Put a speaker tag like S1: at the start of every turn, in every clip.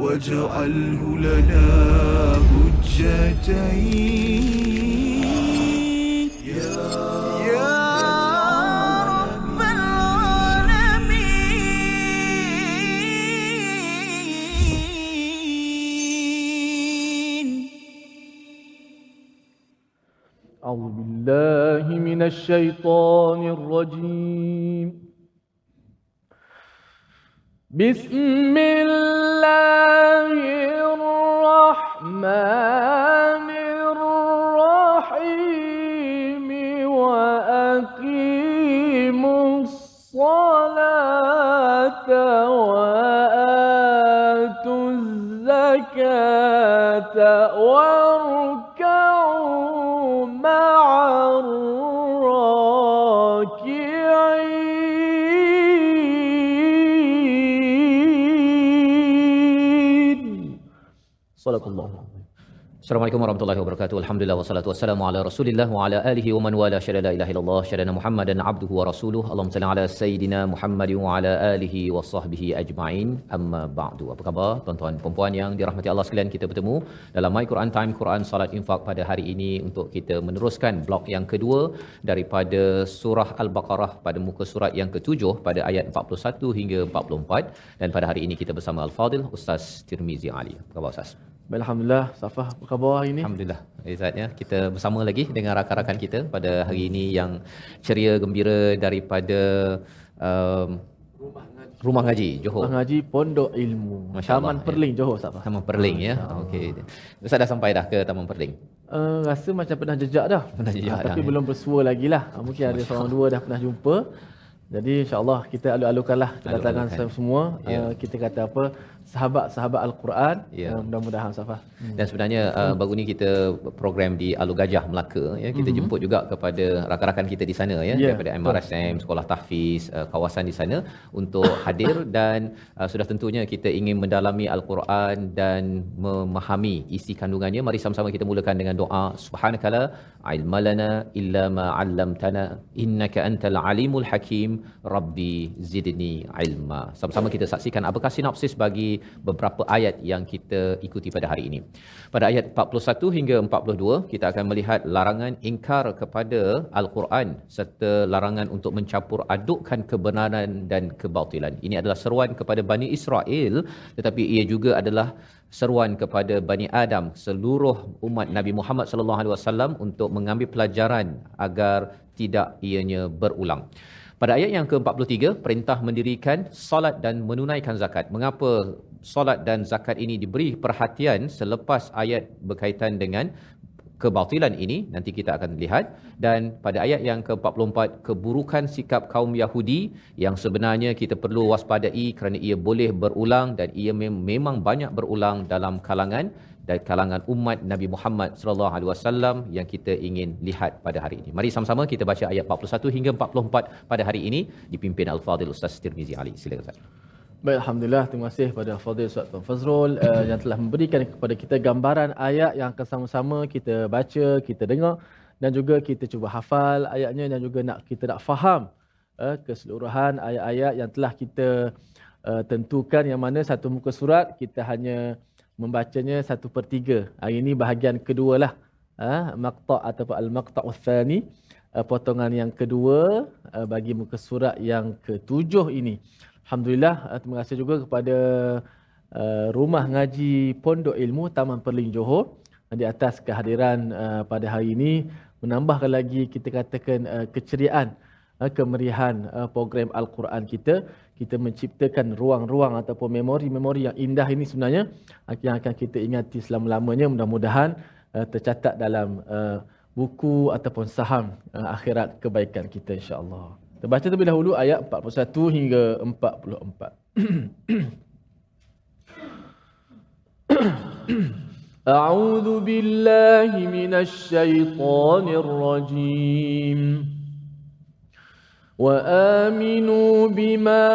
S1: واجعله لنا هجتين يا رب العالمين.
S2: أعوذ بالله من الشيطان الرجيم. بسم الله الرحمن الرحيم وأقيموا الصلاة وآتوا الزكاة واركعوا Salakullah.
S3: Assalamualaikum warahmatullahi wabarakatuh. Alhamdulillah wassalatu wassalamu ala Rasulillah wa ala alihi wa man wala syada la ilaha illallah syada Muhammadan abduhu wa rasuluhu. Allahumma salli ala sayidina Muhammad wa ala alihi wa sahbihi ajma'in. Amma ba'du. Apa khabar tuan-tuan dan puan-puan yang dirahmati Allah sekalian kita bertemu dalam My Quran Time Quran Salat Infak pada hari ini untuk kita meneruskan blok yang kedua daripada surah Al-Baqarah pada muka surat yang ketujuh pada ayat 41 hingga 44 dan pada hari ini kita bersama Al-Fadil Ustaz Tirmizi Ali. Apa khabar Ustaz?
S2: Baik, Alhamdulillah, Safah, apa khabar hari ini?
S3: Alhamdulillah. Izat ya. Kita bersama lagi dengan rakan-rakan kita pada hari ini yang ceria gembira daripada um, Rumah Ngaji Johor.
S2: Rumah Ngaji Pondok Ilmu.
S3: Masya Allah,
S2: Taman
S3: ya.
S2: Perling Johor Safah.
S3: Taman Perling ya. Okey. Ustaz dah sampai dah ke Taman Perling?
S2: Uh, rasa macam pernah jejak dah.
S3: Pernah jejak
S2: Ah,
S3: dah,
S2: Tapi
S3: ya.
S2: belum bersua lagi lah. Ah, Mungkin ada seorang dua dah pernah jumpa. Jadi insyaAllah kita alu-alukanlah kedatangan
S3: Alu-alukan.
S2: semua.
S3: Ya.
S2: Uh, kita kata apa, sahabat-sahabat Al-Quran.
S3: Ya.
S2: Uh, mudah-mudahan Safah.
S3: Dan sebenarnya uh, baru ni kita program di Alu Gajah Melaka ya kita mm-hmm. jemput juga kepada rakan-rakan kita di sana ya
S2: Ya,
S3: daripada MRSM Sekolah Tahfiz uh, kawasan di sana untuk hadir dan uh, sudah tentunya kita ingin mendalami Al-Quran dan memahami isi kandungannya mari sama-sama kita mulakan dengan doa subhanakala ilmalana illa ma 'allamtana innaka antal alimul hakim rabbi zidni ilma sama-sama kita saksikan apakah sinopsis bagi beberapa ayat yang kita ikuti pada hari ini. Pada ayat 41 hingga 42 kita akan melihat larangan ingkar kepada al-Quran serta larangan untuk mencampur adukkan kebenaran dan kebatilan. Ini adalah seruan kepada Bani Israel tetapi ia juga adalah seruan kepada Bani Adam seluruh umat Nabi Muhammad sallallahu alaihi wasallam untuk mengambil pelajaran agar tidak ianya berulang. Pada ayat yang ke-43, perintah mendirikan solat dan menunaikan zakat. Mengapa solat dan zakat ini diberi perhatian selepas ayat berkaitan dengan kebatilan ini nanti kita akan lihat dan pada ayat yang ke-44 keburukan sikap kaum Yahudi yang sebenarnya kita perlu waspadai kerana ia boleh berulang dan ia mem- memang banyak berulang dalam kalangan dan kalangan umat Nabi Muhammad sallallahu alaihi wasallam yang kita ingin lihat pada hari ini. Mari sama-sama kita baca ayat 41 hingga 44 pada hari ini dipimpin Al-Fadhil Ustaz Tirmizi Ali. Silakan Ustaz.
S2: Baik, Alhamdulillah. Terima kasih kepada Fadil Ustaz Tuan Fazrul uh, yang telah memberikan kepada kita gambaran ayat yang akan sama-sama kita baca, kita dengar dan juga kita cuba hafal ayatnya dan juga nak kita nak faham uh, keseluruhan ayat-ayat yang telah kita uh, tentukan yang mana satu muka surat kita hanya membacanya satu per tiga. Hari ini bahagian kedua lah. Uh, maqta' ataupun al-maqta'u thani uh, potongan yang kedua uh, bagi muka surat yang ketujuh ini. Alhamdulillah, uh, terima kasih juga kepada Rumah Ngaji Pondok Ilmu Taman Perling Johor di atas kehadiran pada hari ini menambahkan lagi kita katakan keceriaan kemerihan uh, program Al-Quran kita kita menciptakan ruang-ruang ataupun memori-memori yang indah ini sebenarnya uh, yang akan kita ingati selama-lamanya mudah-mudahan uh, tercatat dalam uh, buku ataupun saham uh, akhirat kebaikan kita insya-Allah. Kita baca terlebih dahulu ayat 41 hingga 44. أعوذ بالله من الشيطان الرجيم وآمنوا بما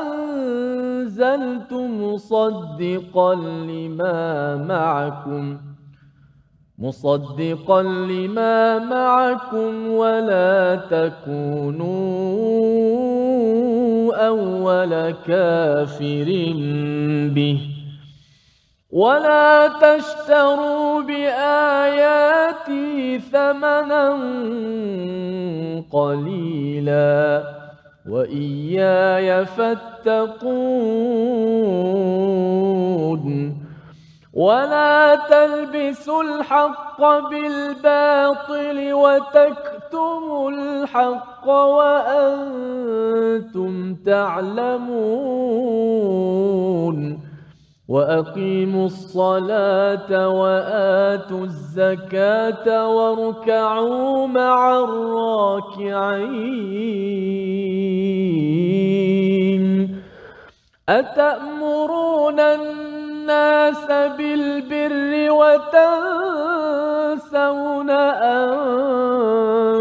S2: أنزلت مصدقا لما معكم مصدقا لما معكم ولا تكونوا أول كافر به. ولا تشتروا بآياتي ثمنا قليلا وإياي فاتقون ولا تلبسوا الحق بالباطل وتكتموا الحق وأنتم تعلمون وأقيموا الصلاة وآتوا الزكاة واركعوا مع الراكعين. أتأمرون الناس بالبر وتنسون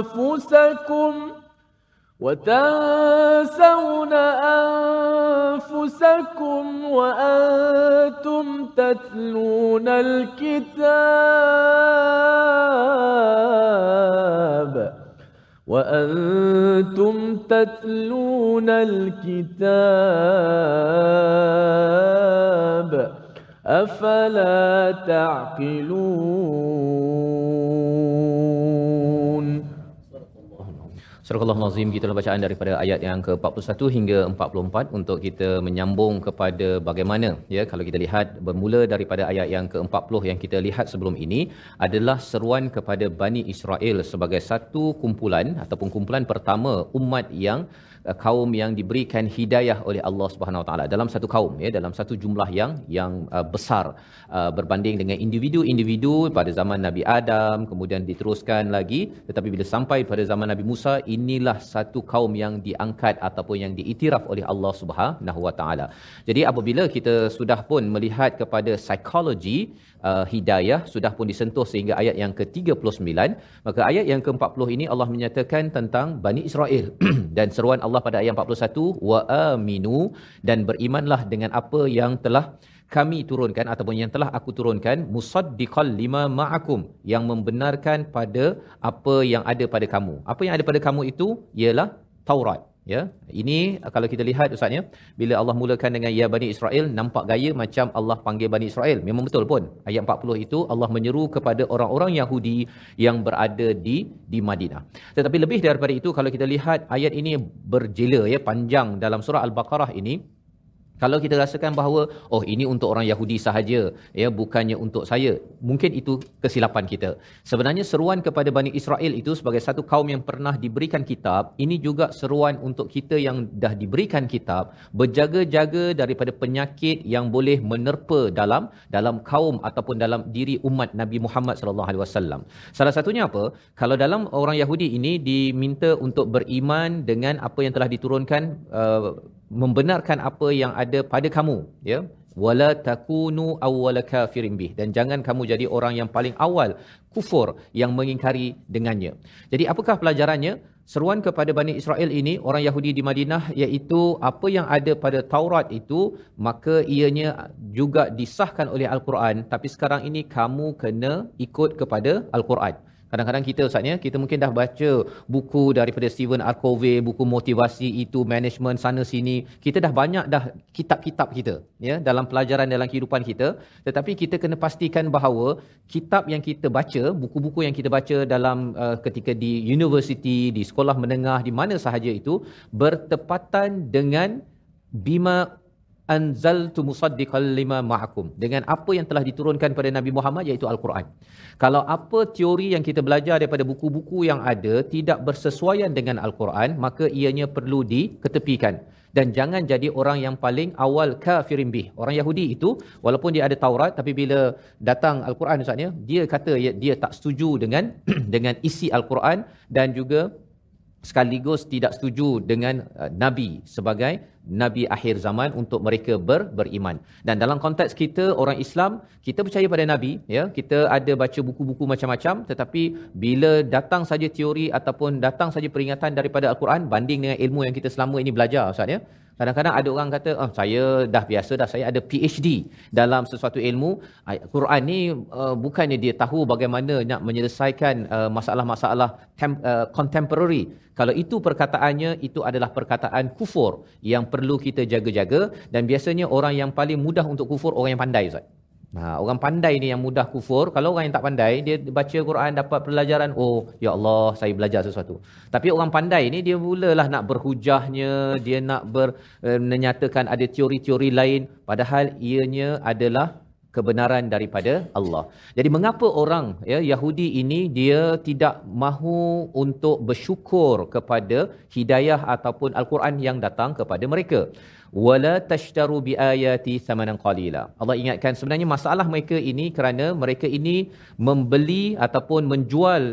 S2: أنفسكم؟ وتنسون أنفسكم وأنتم تتلون الكتاب وأنتم تتلون الكتاب أفلا تعقلون
S3: Surah Al-Azim kita bacaan daripada ayat yang ke-41 hingga 44 untuk kita menyambung kepada bagaimana ya kalau kita lihat bermula daripada ayat yang ke-40 yang kita lihat sebelum ini adalah seruan kepada Bani Israel sebagai satu kumpulan ataupun kumpulan pertama umat yang uh, kaum yang diberikan hidayah oleh Allah Subhanahu Wa Taala dalam satu kaum ya dalam satu jumlah yang yang uh, besar uh, berbanding dengan individu-individu pada zaman Nabi Adam kemudian diteruskan lagi tetapi bila sampai pada zaman Nabi Musa inilah satu kaum yang diangkat ataupun yang diiktiraf oleh Allah Subhanahu Wa Taala. Jadi apabila kita sudah pun melihat kepada psikologi uh, hidayah sudah pun disentuh sehingga ayat yang ke-39 maka ayat yang ke-40 ini Allah menyatakan tentang Bani Israel dan seruan Allah pada ayat 41 wa aminu dan berimanlah dengan apa yang telah kami turunkan ataupun yang telah aku turunkan musaddiqal lima ma'akum yang membenarkan pada apa yang ada pada kamu. Apa yang ada pada kamu itu ialah Taurat. Ya, ini kalau kita lihat ustaznya bila Allah mulakan dengan ya bani Israel nampak gaya macam Allah panggil bani Israel. Memang betul pun. Ayat 40 itu Allah menyeru kepada orang-orang Yahudi yang berada di di Madinah. Tetapi lebih daripada itu kalau kita lihat ayat ini berjela ya panjang dalam surah Al-Baqarah ini kalau kita rasakan bahawa oh ini untuk orang Yahudi sahaja ya bukannya untuk saya mungkin itu kesilapan kita. Sebenarnya seruan kepada Bani Israel itu sebagai satu kaum yang pernah diberikan kitab ini juga seruan untuk kita yang dah diberikan kitab berjaga-jaga daripada penyakit yang boleh menerpa dalam dalam kaum ataupun dalam diri umat Nabi Muhammad sallallahu alaihi wasallam. Salah satunya apa? Kalau dalam orang Yahudi ini diminta untuk beriman dengan apa yang telah diturunkan uh, membenarkan apa yang ada pada kamu ya. Wala takunu awwala kafirin bih. Dan jangan kamu jadi orang yang paling awal kufur yang mengingkari dengannya. Jadi apakah pelajarannya? Seruan kepada Bani Israel ini orang Yahudi di Madinah iaitu apa yang ada pada Taurat itu maka ianya juga disahkan oleh Al-Quran. Tapi sekarang ini kamu kena ikut kepada Al-Quran Kadang-kadang kita Ustaz ya, kita mungkin dah baca buku daripada Stephen R. Covey, buku motivasi itu, management sana sini. Kita dah banyak dah kitab-kitab kita ya dalam pelajaran dalam kehidupan kita. Tetapi kita kena pastikan bahawa kitab yang kita baca, buku-buku yang kita baca dalam uh, ketika di universiti, di sekolah menengah, di mana sahaja itu bertepatan dengan bima anzaltu musaddiqal lima ma'akum dengan apa yang telah diturunkan pada Nabi Muhammad iaitu al-Quran. Kalau apa teori yang kita belajar daripada buku-buku yang ada tidak bersesuaian dengan al-Quran, maka ianya perlu diketepikan dan jangan jadi orang yang paling awal kafirin bih. Orang Yahudi itu walaupun dia ada Taurat tapi bila datang al-Quran ustaznya, dia kata dia tak setuju dengan dengan isi al-Quran dan juga sekaligus tidak setuju dengan uh, nabi sebagai nabi akhir zaman untuk mereka ber, beriman. Dan dalam konteks kita orang Islam, kita percaya pada nabi, ya. Kita ada baca buku-buku macam-macam tetapi bila datang saja teori ataupun datang saja peringatan daripada al-Quran banding dengan ilmu yang kita selama ini belajar ustaz ya. Kadang-kadang ada orang kata, oh, saya dah biasa dah, saya ada PhD dalam sesuatu ilmu. Ayat Quran ni uh, bukannya dia tahu bagaimana nak menyelesaikan uh, masalah-masalah tem- uh, contemporary. Kalau itu perkataannya, itu adalah perkataan kufur yang perlu kita jaga-jaga. Dan biasanya orang yang paling mudah untuk kufur, orang yang pandai Ustaz. Ha, orang pandai ni yang mudah kufur. Kalau orang yang tak pandai, dia baca Quran dapat pelajaran, oh ya Allah, saya belajar sesuatu. Tapi orang pandai ni dia mulalah nak berhujahnya, dia nak ber, uh, menyatakan ada teori-teori lain padahal ianya adalah kebenaran daripada Allah. Jadi mengapa orang ya Yahudi ini dia tidak mahu untuk bersyukur kepada hidayah ataupun al-Quran yang datang kepada mereka? Wala tashtaru biayati thamanan qalila. Allah ingatkan sebenarnya masalah mereka ini kerana mereka ini membeli ataupun menjual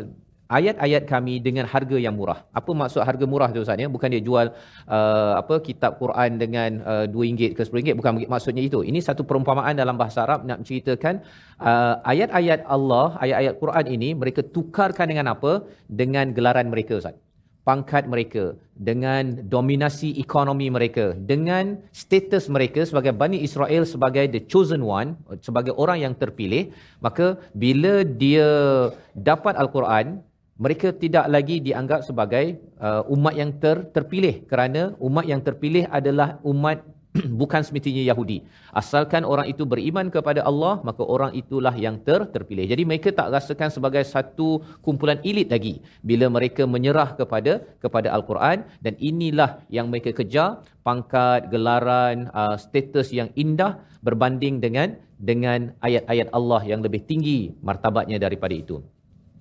S3: ayat-ayat kami dengan harga yang murah. Apa maksud harga murah tu Ustaz ya? Bukan dia jual uh, apa kitab Quran dengan uh, RM2 ke RM10 bukan maksudnya itu. Ini satu perumpamaan dalam bahasa Arab nak menceritakan uh, ayat-ayat Allah, ayat-ayat Quran ini mereka tukarkan dengan apa? Dengan gelaran mereka Ustaz pangkat mereka, dengan dominasi ekonomi mereka, dengan status mereka sebagai Bani Israel sebagai the chosen one, sebagai orang yang terpilih, maka bila dia dapat Al-Quran, mereka tidak lagi dianggap sebagai uh, umat yang ter, terpilih kerana umat yang terpilih adalah umat bukan semestinya Yahudi. Asalkan orang itu beriman kepada Allah, maka orang itulah yang ter terpilih. Jadi mereka tak rasakan sebagai satu kumpulan elit lagi bila mereka menyerah kepada kepada Al-Quran dan inilah yang mereka kejar pangkat, gelaran, uh, status yang indah berbanding dengan dengan ayat-ayat Allah yang lebih tinggi martabatnya daripada itu.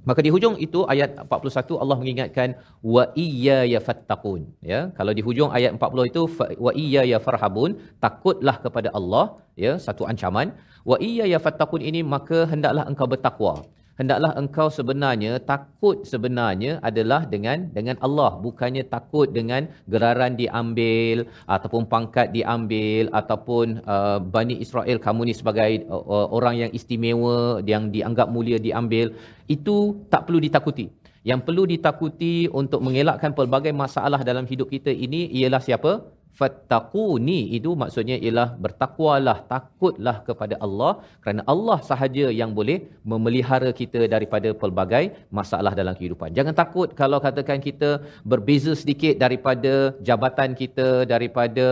S3: Maka di hujung itu ayat 41 Allah mengingatkan wa iyya yafattaqun. Ya kalau di hujung ayat 40 itu wa iyya yafarhabun takutlah kepada Allah ya satu ancaman. Wa iyya yafattaqun ini maka hendaklah engkau bertakwa hendaklah engkau sebenarnya takut sebenarnya adalah dengan dengan Allah. Bukannya takut dengan geraran diambil ataupun pangkat diambil ataupun uh, Bani Israel kamu ni sebagai uh, orang yang istimewa yang dianggap mulia diambil. Itu tak perlu ditakuti. Yang perlu ditakuti untuk mengelakkan pelbagai masalah dalam hidup kita ini ialah siapa fattaquni itu maksudnya ialah bertakwalah takutlah kepada Allah kerana Allah sahaja yang boleh memelihara kita daripada pelbagai masalah dalam kehidupan. Jangan takut kalau katakan kita berbeza sedikit daripada jabatan kita daripada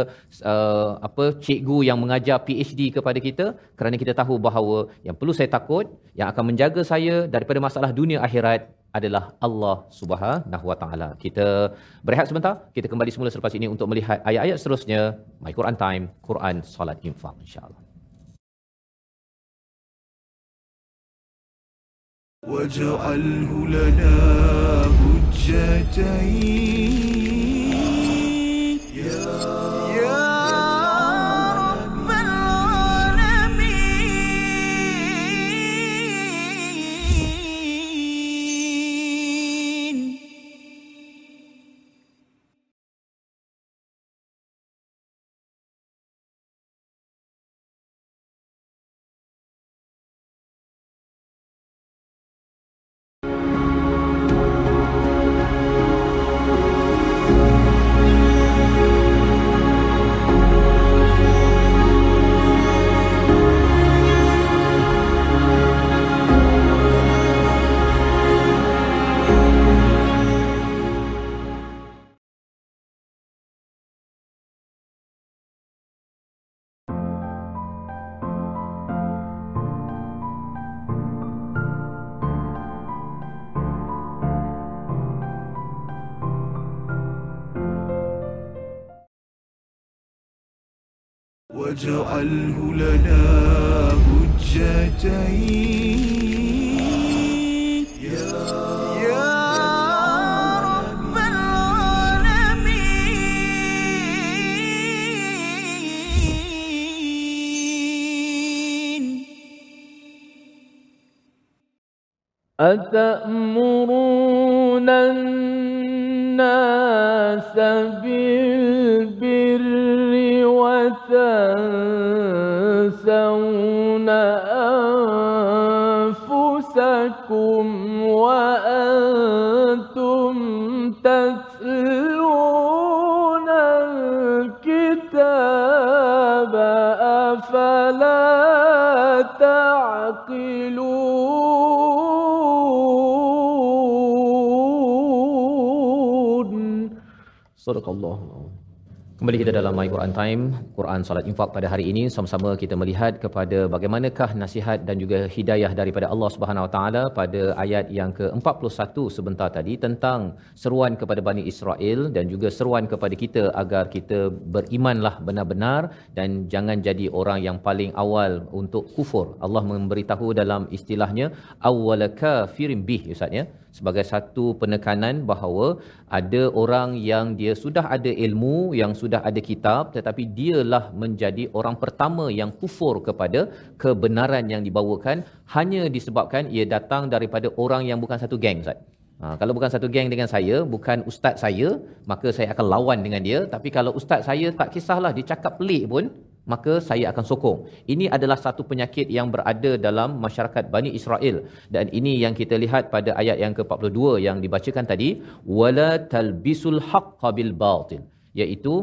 S3: uh, apa cikgu yang mengajar PhD kepada kita kerana kita tahu bahawa yang perlu saya takut yang akan menjaga saya daripada masalah dunia akhirat adalah Allah Subhanahu Wa Taala. Kita berehat sebentar, kita kembali semula selepas ini untuk melihat ayat-ayat seterusnya My Quran Time, Quran Salat Infak insya-Allah.
S1: واجعله لنا حجتين واجعله لنا حجتين. يا رب العالمين.
S2: أتأمرون الناس بالبر وتنسون أنفسكم وأنتم تتلون الكتاب أفلا تعقلون؟ صدق الله.
S3: Kembali kita dalam My Quran Time, Quran Salat Infak pada hari ini sama-sama kita melihat kepada bagaimanakah nasihat dan juga hidayah daripada Allah Subhanahu Wa Taala pada ayat yang ke-41 sebentar tadi tentang seruan kepada Bani Israel dan juga seruan kepada kita agar kita berimanlah benar-benar dan jangan jadi orang yang paling awal untuk kufur. Allah memberitahu dalam istilahnya awwalaka firim bih Ustaz ya sebagai satu penekanan bahawa ada orang yang dia sudah ada ilmu, yang sudah ada kitab tetapi dialah menjadi orang pertama yang kufur kepada kebenaran yang dibawakan hanya disebabkan ia datang daripada orang yang bukan satu geng Ustaz. Ha, kalau bukan satu geng dengan saya, bukan ustaz saya, maka saya akan lawan dengan dia. Tapi kalau ustaz saya tak kisahlah, dia cakap pelik pun, maka saya akan sokong. Ini adalah satu penyakit yang berada dalam masyarakat Bani Israel dan ini yang kita lihat pada ayat yang ke-42 yang dibacakan tadi talbisul haqqo bil batil iaitu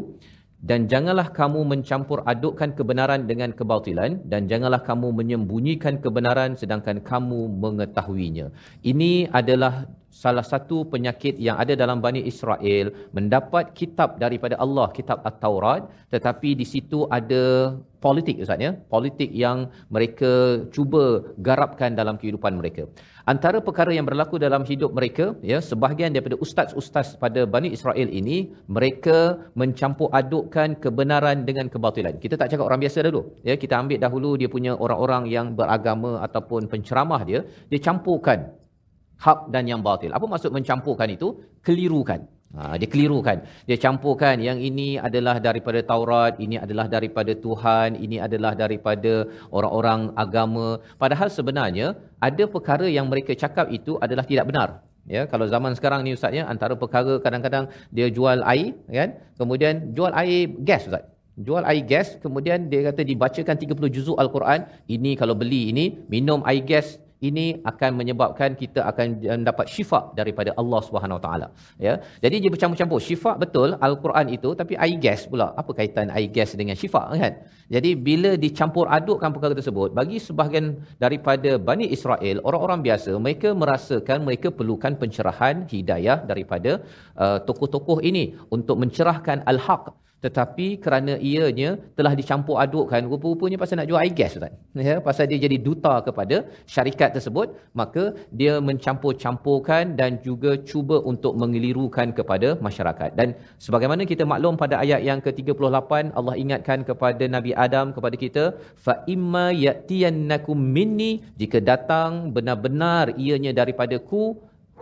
S3: dan janganlah kamu mencampur adukkan kebenaran dengan kebatilan dan janganlah kamu menyembunyikan kebenaran sedangkan kamu mengetahuinya. Ini adalah salah satu penyakit yang ada dalam Bani Israel mendapat kitab daripada Allah, kitab At-Taurat tetapi di situ ada politik Ustaz ya, politik yang mereka cuba garapkan dalam kehidupan mereka. Antara perkara yang berlaku dalam hidup mereka, ya, sebahagian daripada ustaz-ustaz pada Bani Israel ini, mereka mencampur adukkan kebenaran dengan kebatilan. Kita tak cakap orang biasa dulu. Ya, kita ambil dahulu dia punya orang-orang yang beragama ataupun penceramah dia, dia campurkan hak dan yang batil. Apa maksud mencampurkan itu? Kelirukan. Ha, dia kelirukan. Dia campurkan yang ini adalah daripada Taurat, ini adalah daripada Tuhan, ini adalah daripada orang-orang agama. Padahal sebenarnya ada perkara yang mereka cakap itu adalah tidak benar. Ya, kalau zaman sekarang ni ustaz ya, antara perkara kadang-kadang dia jual air kan, kemudian jual air gas ustaz. Jual air gas, kemudian dia kata dibacakan 30 juzuk Al-Quran. Ini kalau beli ini, minum air gas ini akan menyebabkan kita akan mendapat syifa daripada Allah Subhanahu Wa Taala ya. Jadi dia bercampur-campur. Syifa betul al-Quran itu tapi air gas pula apa kaitan air gas dengan syifa kan? Jadi bila dicampur adukkan perkara tersebut bagi sebahagian daripada Bani Israel orang-orang biasa mereka merasakan mereka perlukan pencerahan hidayah daripada uh, tokoh-tokoh ini untuk mencerahkan al-haq tetapi kerana ianya telah dicampur adukkan rupa-rupanya pasal nak jual air gas Ustaz. Ya, pasal dia jadi duta kepada syarikat tersebut, maka dia mencampur-campurkan dan juga cuba untuk mengelirukan kepada masyarakat. Dan sebagaimana kita maklum pada ayat yang ke-38 Allah ingatkan kepada Nabi Adam kepada kita fa imma yatiyannakum minni jika datang benar-benar ianya daripadaku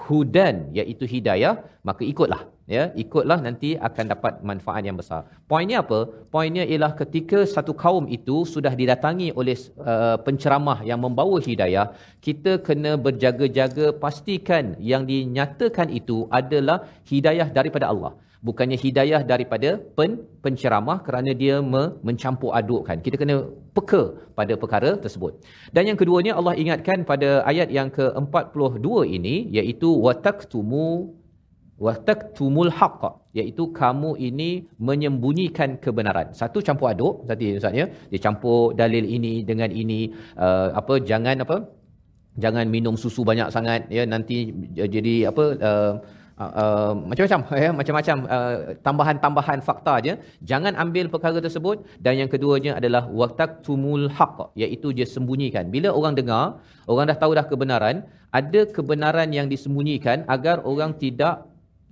S3: hudan iaitu hidayah maka ikutlah ya ikutlah nanti akan dapat manfaat yang besar. Poinnya apa? Poinnya ialah ketika satu kaum itu sudah didatangi oleh uh, penceramah yang membawa hidayah kita kena berjaga-jaga pastikan yang dinyatakan itu adalah hidayah daripada Allah. Bukannya hidayah daripada pen, penceramah kerana dia me, mencampur adukkan. Kita kena peka pada perkara tersebut. Dan yang keduanya Allah ingatkan pada ayat yang ke-42 ini iaitu wataktumu wataktumul haqq iaitu kamu ini menyembunyikan kebenaran. Satu campur aduk tadi ustaz ya? Dia campur dalil ini dengan ini uh, apa jangan apa jangan minum susu banyak sangat ya nanti jadi apa uh, Uh, uh, macam-macam ya macam-macam uh, tambahan-tambahan fakta je. Jangan ambil perkara tersebut. Dan yang keduanya adalah waqtumul haqq iaitu dia sembunyikan. Bila orang dengar orang dah tahu dah kebenaran ada kebenaran yang disembunyikan agar orang tidak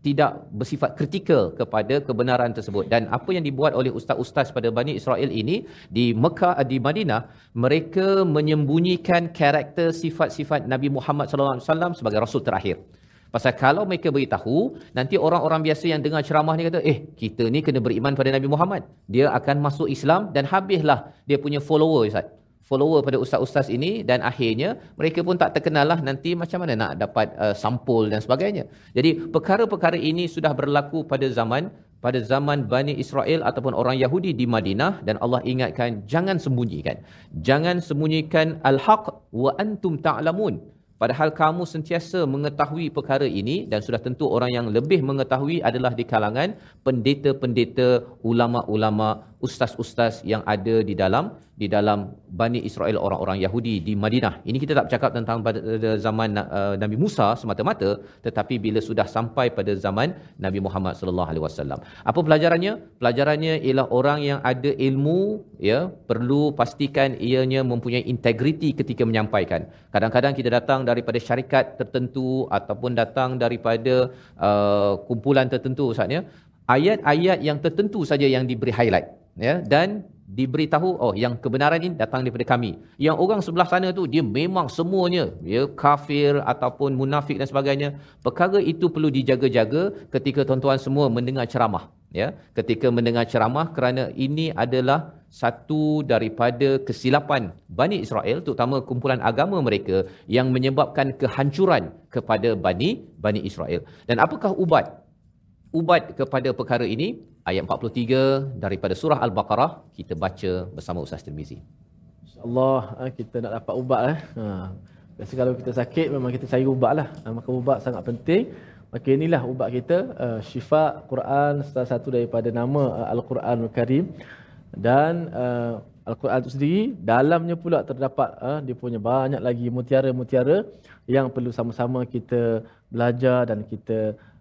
S3: tidak bersifat kritikal kepada kebenaran tersebut dan apa yang dibuat oleh ustaz-ustaz pada Bani Israel ini di Mekah di Madinah mereka menyembunyikan karakter sifat-sifat Nabi Muhammad sallallahu alaihi wasallam sebagai rasul terakhir Pasal kalau mereka beritahu, nanti orang-orang biasa yang dengar ceramah ni kata, eh, kita ni kena beriman pada Nabi Muhammad. Dia akan masuk Islam dan habislah dia punya follower, Ustaz. Follower pada ustaz-ustaz ini dan akhirnya mereka pun tak terkenal lah nanti macam mana nak dapat uh, sampul dan sebagainya. Jadi perkara-perkara ini sudah berlaku pada zaman pada zaman Bani Israel ataupun orang Yahudi di Madinah dan Allah ingatkan jangan sembunyikan. Jangan sembunyikan al-haq wa antum ta'lamun. Padahal kamu sentiasa mengetahui perkara ini dan sudah tentu orang yang lebih mengetahui adalah di kalangan pendeta-pendeta ulama-ulama ustaz-ustaz yang ada di dalam di dalam Bani Israel orang-orang Yahudi di Madinah. Ini kita tak bercakap tentang pada zaman uh, Nabi Musa semata-mata tetapi bila sudah sampai pada zaman Nabi Muhammad sallallahu alaihi wasallam. Apa pelajarannya? Pelajarannya ialah orang yang ada ilmu ya perlu pastikan ianya mempunyai integriti ketika menyampaikan. Kadang-kadang kita datang daripada syarikat tertentu ataupun datang daripada uh, kumpulan tertentu ustaz ya. Ayat-ayat yang tertentu saja yang diberi highlight ya dan diberitahu oh yang kebenaran ini datang daripada kami. Yang orang sebelah sana tu dia memang semuanya ya kafir ataupun munafik dan sebagainya. Perkara itu perlu dijaga-jaga ketika tuan-tuan semua mendengar ceramah ya. Ketika mendengar ceramah kerana ini adalah satu daripada kesilapan Bani Israel terutama kumpulan agama mereka yang menyebabkan kehancuran kepada Bani Bani Israel. Dan apakah ubat ubat kepada perkara ini ayat 43 daripada surah al-baqarah kita baca bersama Ustaz Tirmizi
S2: InsyaAllah eh, kita nak dapat ubat eh. Ha. Biasa kalau kita sakit memang kita cari ubat lah. Ha, maka ubat sangat penting. Maka inilah ubat kita. Uh, Syifa Quran salah satu daripada nama uh, Al-Quranul Karim. Dan uh, Al-Quran itu sendiri dalamnya pula terdapat uh, dia punya banyak lagi mutiara-mutiara yang perlu sama-sama kita belajar dan kita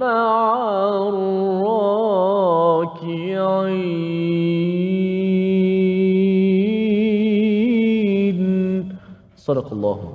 S2: مع الراكعين. صدق الله.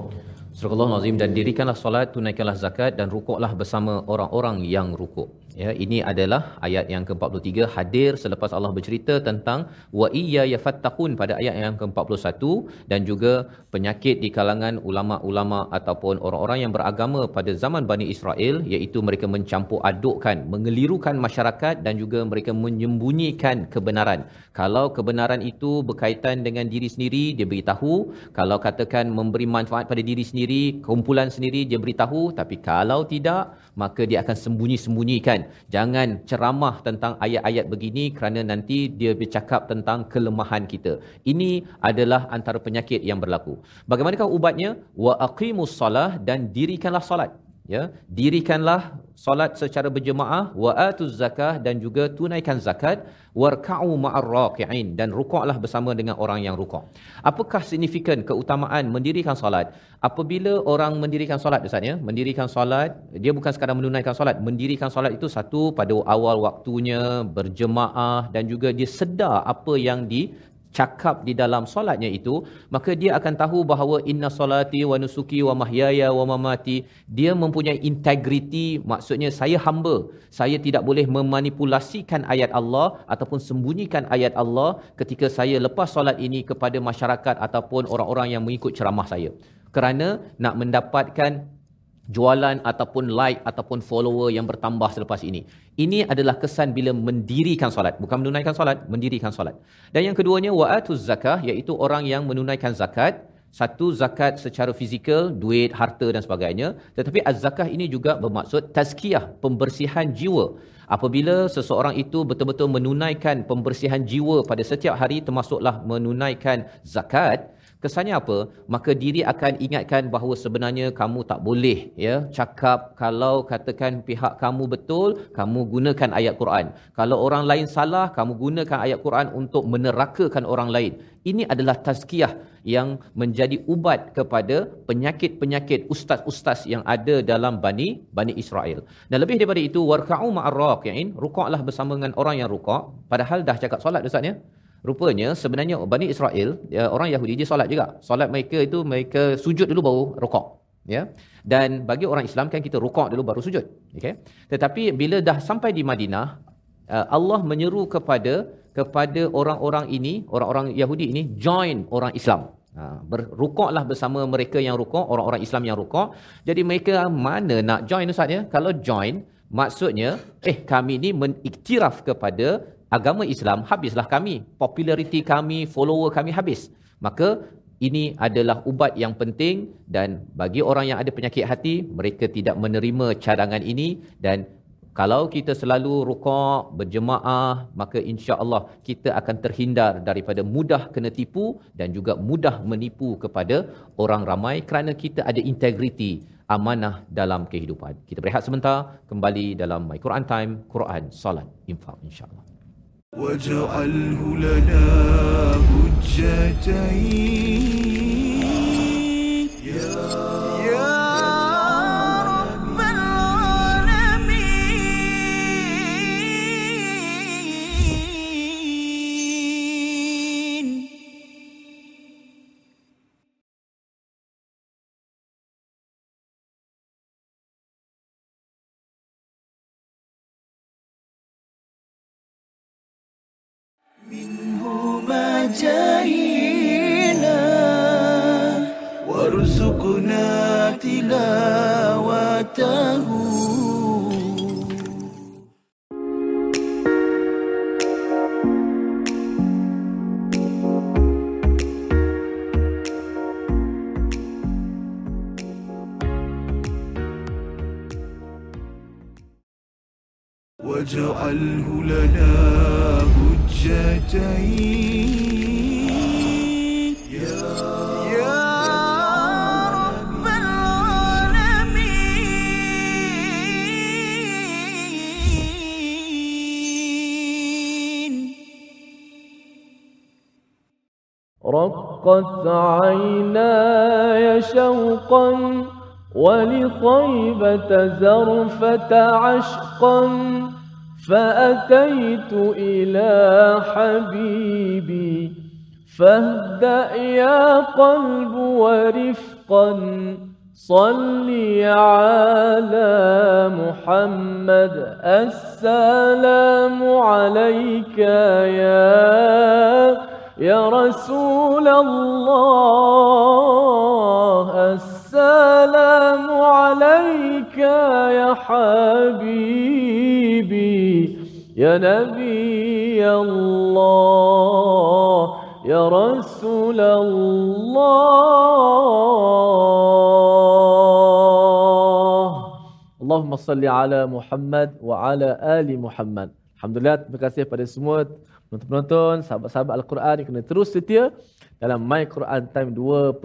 S3: Surah Al-Azim dan dirikanlah solat, tunaikanlah zakat dan rukuklah bersama orang-orang yang rukuk. Ya, ini adalah ayat yang ke-43 hadir selepas Allah bercerita tentang wa iyya yafattaqun pada ayat yang ke-41 dan juga penyakit di kalangan ulama-ulama ataupun orang-orang yang beragama pada zaman Bani Israel iaitu mereka mencampur adukkan, mengelirukan masyarakat dan juga mereka menyembunyikan kebenaran. Kalau kebenaran itu berkaitan dengan diri sendiri, dia beritahu. Kalau katakan memberi manfaat pada diri sendiri, kumpulan sendiri dia beritahu, tapi kalau tidak, maka dia akan sembunyi-sembunyikan. Jangan ceramah tentang ayat-ayat begini kerana nanti dia bercakap tentang kelemahan kita. Ini adalah antara penyakit yang berlaku. Bagaimanakah ubatnya? Wa aqimus salah dan dirikanlah solat. Ya, dirikanlah solat secara berjemaah wa atuz zakah dan juga tunaikan zakat warka'u ma'ar raki'in dan rukuklah bersama dengan orang yang rukuk. Apakah signifikan keutamaan mendirikan solat? Apabila orang mendirikan solat Ustaz ya, mendirikan solat dia bukan sekadar menunaikan solat, mendirikan solat itu satu pada awal waktunya berjemaah dan juga dia sedar apa yang di cakap di dalam solatnya itu maka dia akan tahu bahawa inna solati wa nusuki wa mahyaya wa mamati dia mempunyai integriti maksudnya saya hamba saya tidak boleh memanipulasikan ayat Allah ataupun sembunyikan ayat Allah ketika saya lepas solat ini kepada masyarakat ataupun orang-orang yang mengikut ceramah saya kerana nak mendapatkan jualan ataupun like ataupun follower yang bertambah selepas ini. Ini adalah kesan bila mendirikan solat, bukan menunaikan solat, mendirikan solat. Dan yang keduanya wa'atuz zakah iaitu orang yang menunaikan zakat, satu zakat secara fizikal, duit, harta dan sebagainya, tetapi az-zakah ini juga bermaksud tazkiyah, pembersihan jiwa. Apabila seseorang itu betul-betul menunaikan pembersihan jiwa pada setiap hari termasuklah menunaikan zakat, kesannya apa maka diri akan ingatkan bahawa sebenarnya kamu tak boleh ya cakap kalau katakan pihak kamu betul kamu gunakan ayat Quran kalau orang lain salah kamu gunakan ayat Quran untuk menerakakan orang lain ini adalah tazkiyah yang menjadi ubat kepada penyakit-penyakit ustaz-ustaz yang ada dalam Bani Bani Israel. Dan lebih daripada itu warka'u ma'ar raqi'in, rukuklah bersama dengan orang yang rukuk padahal dah cakap solat ustaz ya. Rupanya sebenarnya Bani Israel, ya, orang Yahudi dia solat juga. Solat mereka itu mereka sujud dulu baru rukuk. Ya. Dan bagi orang Islam kan kita rukuk dulu baru sujud. Okay. Tetapi bila dah sampai di Madinah, uh, Allah menyeru kepada kepada orang-orang ini, orang-orang Yahudi ini join orang Islam. Ha, berrukuklah bersama mereka yang rukuk, orang-orang Islam yang rukuk. Jadi mereka mana nak join Ustaz ya? Kalau join, Maksudnya, eh kami ni mengiktiraf kepada agama Islam, habislah kami. Populariti kami, follower kami habis. Maka ini adalah ubat yang penting dan bagi orang yang ada penyakit hati, mereka tidak menerima cadangan ini dan kalau kita selalu rukuk, berjemaah, maka insya-Allah kita akan terhindar daripada mudah kena tipu dan juga mudah menipu kepada orang ramai kerana kita ada integriti amanah dalam kehidupan. Kita berehat sebentar, kembali dalam My Quran Time, Quran, Salat, Infak insya-Allah.
S1: واجعله لنا حجتين. يا
S2: ولطيبة زرفة عشقا فأتيت إلى حبيبي فاهدأ يا قلب ورفقا صلي على محمد السلام عليك يا يا رسول الله يا حبيبي يا نبي الله يا رسول الله اللهم صل على Muhammad wa ala ali Muhammad. Alhamdulillah, terima kasih pada semua penonton-penonton, sahabat-sahabat Al-Quran yang kena terus setia dalam My Quran Time 2.0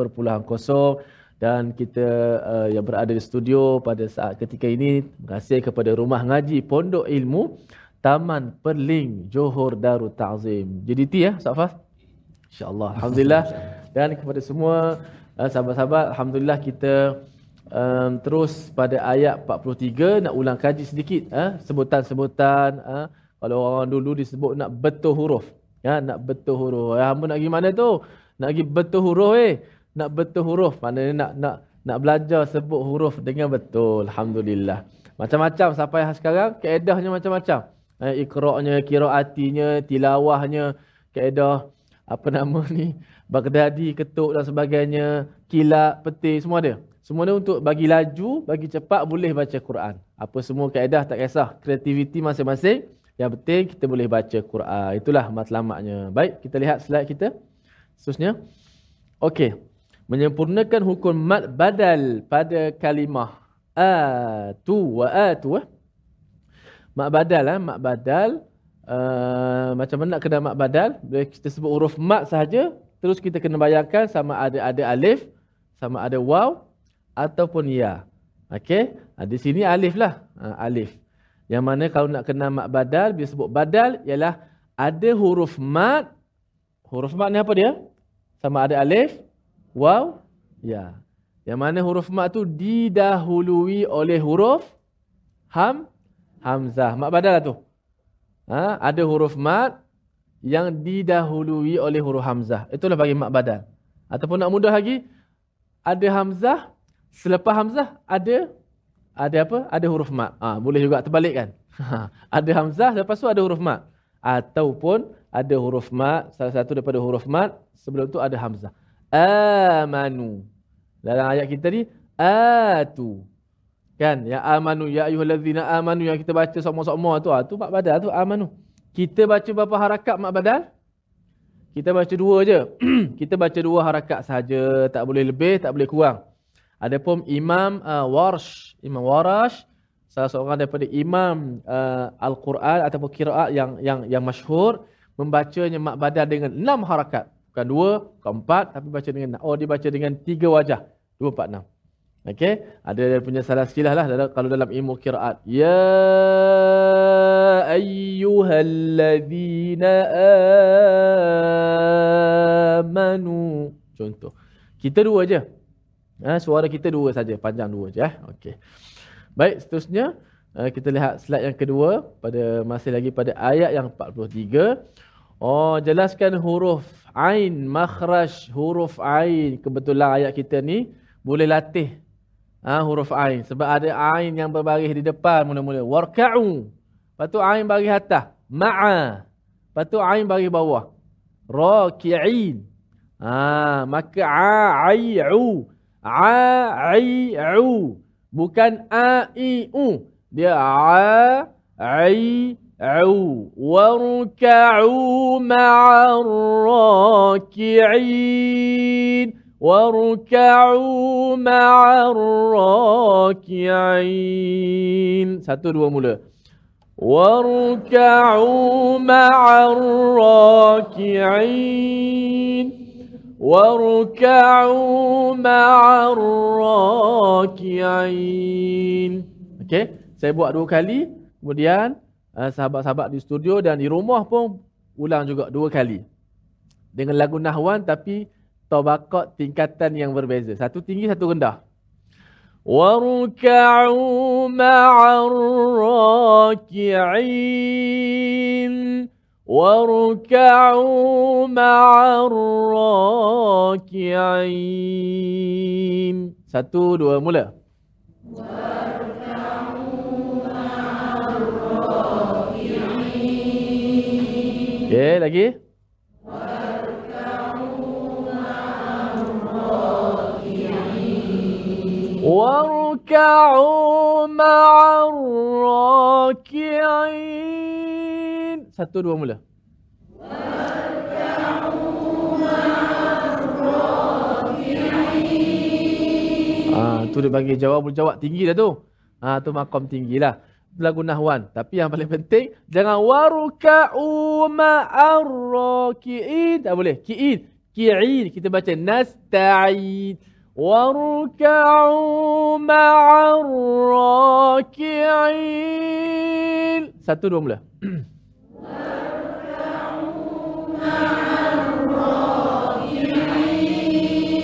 S2: dan kita uh, yang berada di studio pada saat ketika ini terima kasih kepada Rumah Ngaji Pondok Ilmu Taman Perling Johor Darul Ta'zim. JDT ya, Ustaz Fas? InsyaAllah. Alhamdulillah. Dan kepada semua uh, sahabat-sahabat, Alhamdulillah kita um, terus pada ayat 43 nak ulang kaji sedikit uh, sebutan-sebutan uh, kalau orang dulu disebut nak betul huruf. Ya, nak betul huruf. Ya, hamba nak pergi mana tu? Nak pergi betul huruf eh. Nak betul huruf. Maknanya nak nak nak belajar sebut huruf dengan betul. Alhamdulillah. Macam-macam sampai sekarang kaedahnya macam-macam. Eh, ikra'nya, kiraatinya, tilawahnya, kaedah apa nama ni, Baghdadi, ketuk dan sebagainya, kilat, peti, semua ada. Semua ni untuk bagi laju, bagi cepat boleh baca Quran. Apa semua kaedah tak kisah. Kreativiti masing-masing. Yang penting kita boleh baca Quran. Itulah matlamatnya. Baik, kita lihat slide kita. Seterusnya. Okey. Menyempurnakan hukum mat badal pada kalimah atu wa atu. Eh? Mak badal eh? mak badal. Uh, macam mana nak kena mak badal? Bila kita sebut huruf mak sahaja, terus kita kena bayangkan sama ada ada alif, sama ada waw ataupun ya. Okey? Ha, di sini alif lah. Ha, alif. Yang mana kalau nak kena mak badal, bila sebut badal ialah ada huruf mat. Huruf mat ni apa dia? Sama ada alif, waw, ya. Yang mana huruf mat tu didahului oleh huruf ham, hamzah. Mak badal lah tu. Ha, ada huruf mat yang didahului oleh huruf hamzah. Itulah bagi mak badal. Ataupun nak mudah lagi, ada hamzah, selepas hamzah ada ada apa? Ada huruf. Ah, ha, boleh juga terbalik kan? ada hamzah, lepas tu ada huruf mat. Ataupun ada huruf mat, salah satu daripada huruf mat, sebelum tu ada hamzah. Amanu. Dalam ayat kita ni, atu. Kan? Ya amanu ya ayyuhallazina amanu yang kita baca sama-sama tu, ah tu mak badal tu amanu. Kita baca berapa harakat mak badal? Kita baca dua je. kita baca dua harakat saja, tak boleh lebih, tak boleh kurang. Adapun Imam uh, Warsh, Imam Warash salah seorang daripada imam uh, Al-Quran ataupun kiraat yang yang yang masyhur membacanya mak badal dengan enam harakat. Bukan dua, bukan empat, tapi baca dengan oh dia baca dengan tiga wajah. Dua, empat, enam. Okey, ada dia punya salah silah lah dalam, kalau dalam ilmu kiraat. Ya ayyuhalladzina amanu. Contoh. Kita dua je. Ha, suara kita dua saja, panjang dua je. Eh? Okey. Baik, seterusnya uh, kita lihat slide yang kedua pada masih lagi pada ayat yang 43. Oh, jelaskan huruf ain, makhraj huruf ain. Kebetulan ayat kita ni boleh latih ha, huruf ain sebab ada ain yang berbaris di depan mula-mula. Warka'u. Lepas tu ain baris atas. Ma'a. Lepas tu ain baris bawah. Raki'in. Ha, maka a'ai'u. A'ai'u. Bukan a-i-u. Dia a-ai-u. Warka'u ma'arraki'in. Warka'u ma'arraki'in. Satu dua mula. Warka'u ma'arraki'in. Warka'u ma'arraki'in. Okey, saya buat dua kali. Kemudian uh, sahabat-sahabat di studio dan di rumah pun ulang juga dua kali. Dengan lagu Nahwan tapi tabaqat tingkatan yang berbeza. Satu tinggi, satu rendah. Warka'u ma'arraki'in. واركعوا مع الراكعين satu dua mula Okey, lagi. Warka'u مع الراكعين satu dua mula. واركعوا مع ah tu dia bagi jawab jawab tinggi dah tu. Ah tu makam tinggilah Lagu Nahwan. Tapi yang paling penting, jangan waruka'u ma'arraki'in. Tak boleh. Ki'in. Ki'in. Kita baca nasta'in. Waruka'u ma'arraki'in. Satu dua mula.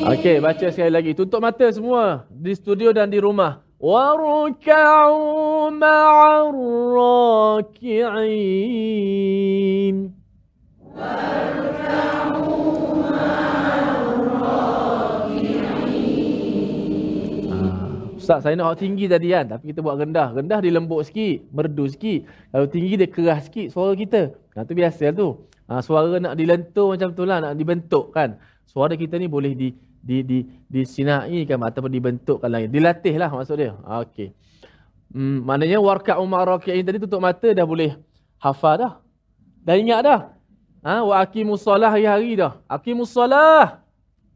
S2: Okey, baca sekali lagi. Tutup mata semua di studio dan di rumah. Warka'u ma'arraki'in. Ah, Ustaz, saya nak tinggi tadi kan. Tapi kita buat rendah. Rendah dia lembut sikit. Merdu sikit. Kalau tinggi dia keras sikit suara kita. Nah, tu biasa tu. Ha, suara nak dilentur macam tu lah. Nak dibentuk kan. Suara kita ni boleh di di di disinai kan ataupun dibentukkan lagi. Dilatih lah maksud dia. Okey. Hmm, maknanya warka umar raki'in tadi tutup mata dah boleh hafal dah. Dah ingat dah. Ha, wa aqimus solah hari-hari dah. Aqimus solah.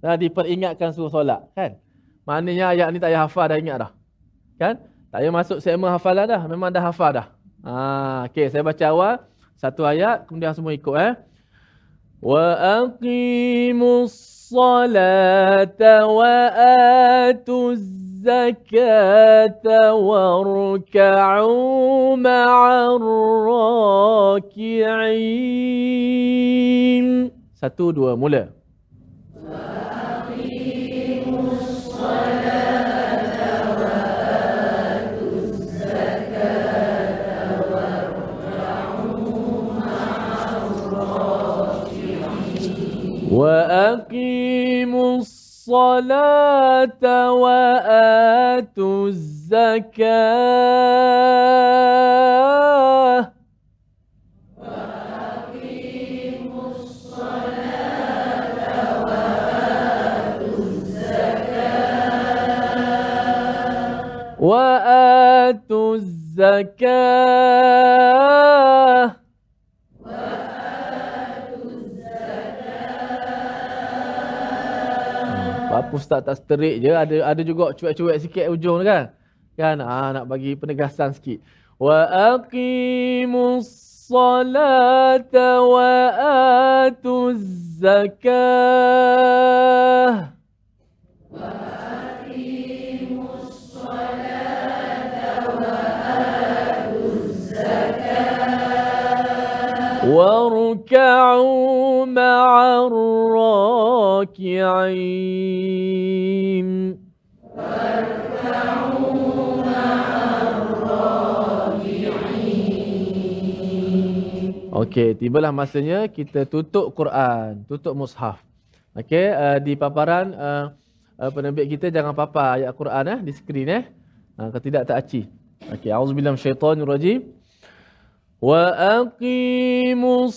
S2: Dah diperingatkan suruh solat kan. Maknanya ayat ni tak payah hafal dah ingat dah. Kan? Tak payah masuk segmen hafalan dah. Memang dah hafal dah. Ha, okey, saya baca awal satu ayat kemudian semua ikut eh. Wa aqimus الصلاة وآتوا الزكاة واركعوا مع الراكعين Satu, dua, mula. وأقيموا الصلاة وآتوا الزكاة. وآتوا الزكاة. Ustaz tak seterik je ada ada juga cuek-cuek sikit ujung tu kan. Kan ah nak bagi penegasan sikit. Wa aqimus salata wa atuz zakah. الراكعين Okey, tibalah masanya kita tutup Quran, tutup mushaf. Okey, uh, di paparan uh, uh, penerbit kita jangan papar ayat Quran eh di skrin eh. Uh, kalau tidak tak aci. Okey, auzubillahi minasyaitonirrajim. وأقيموا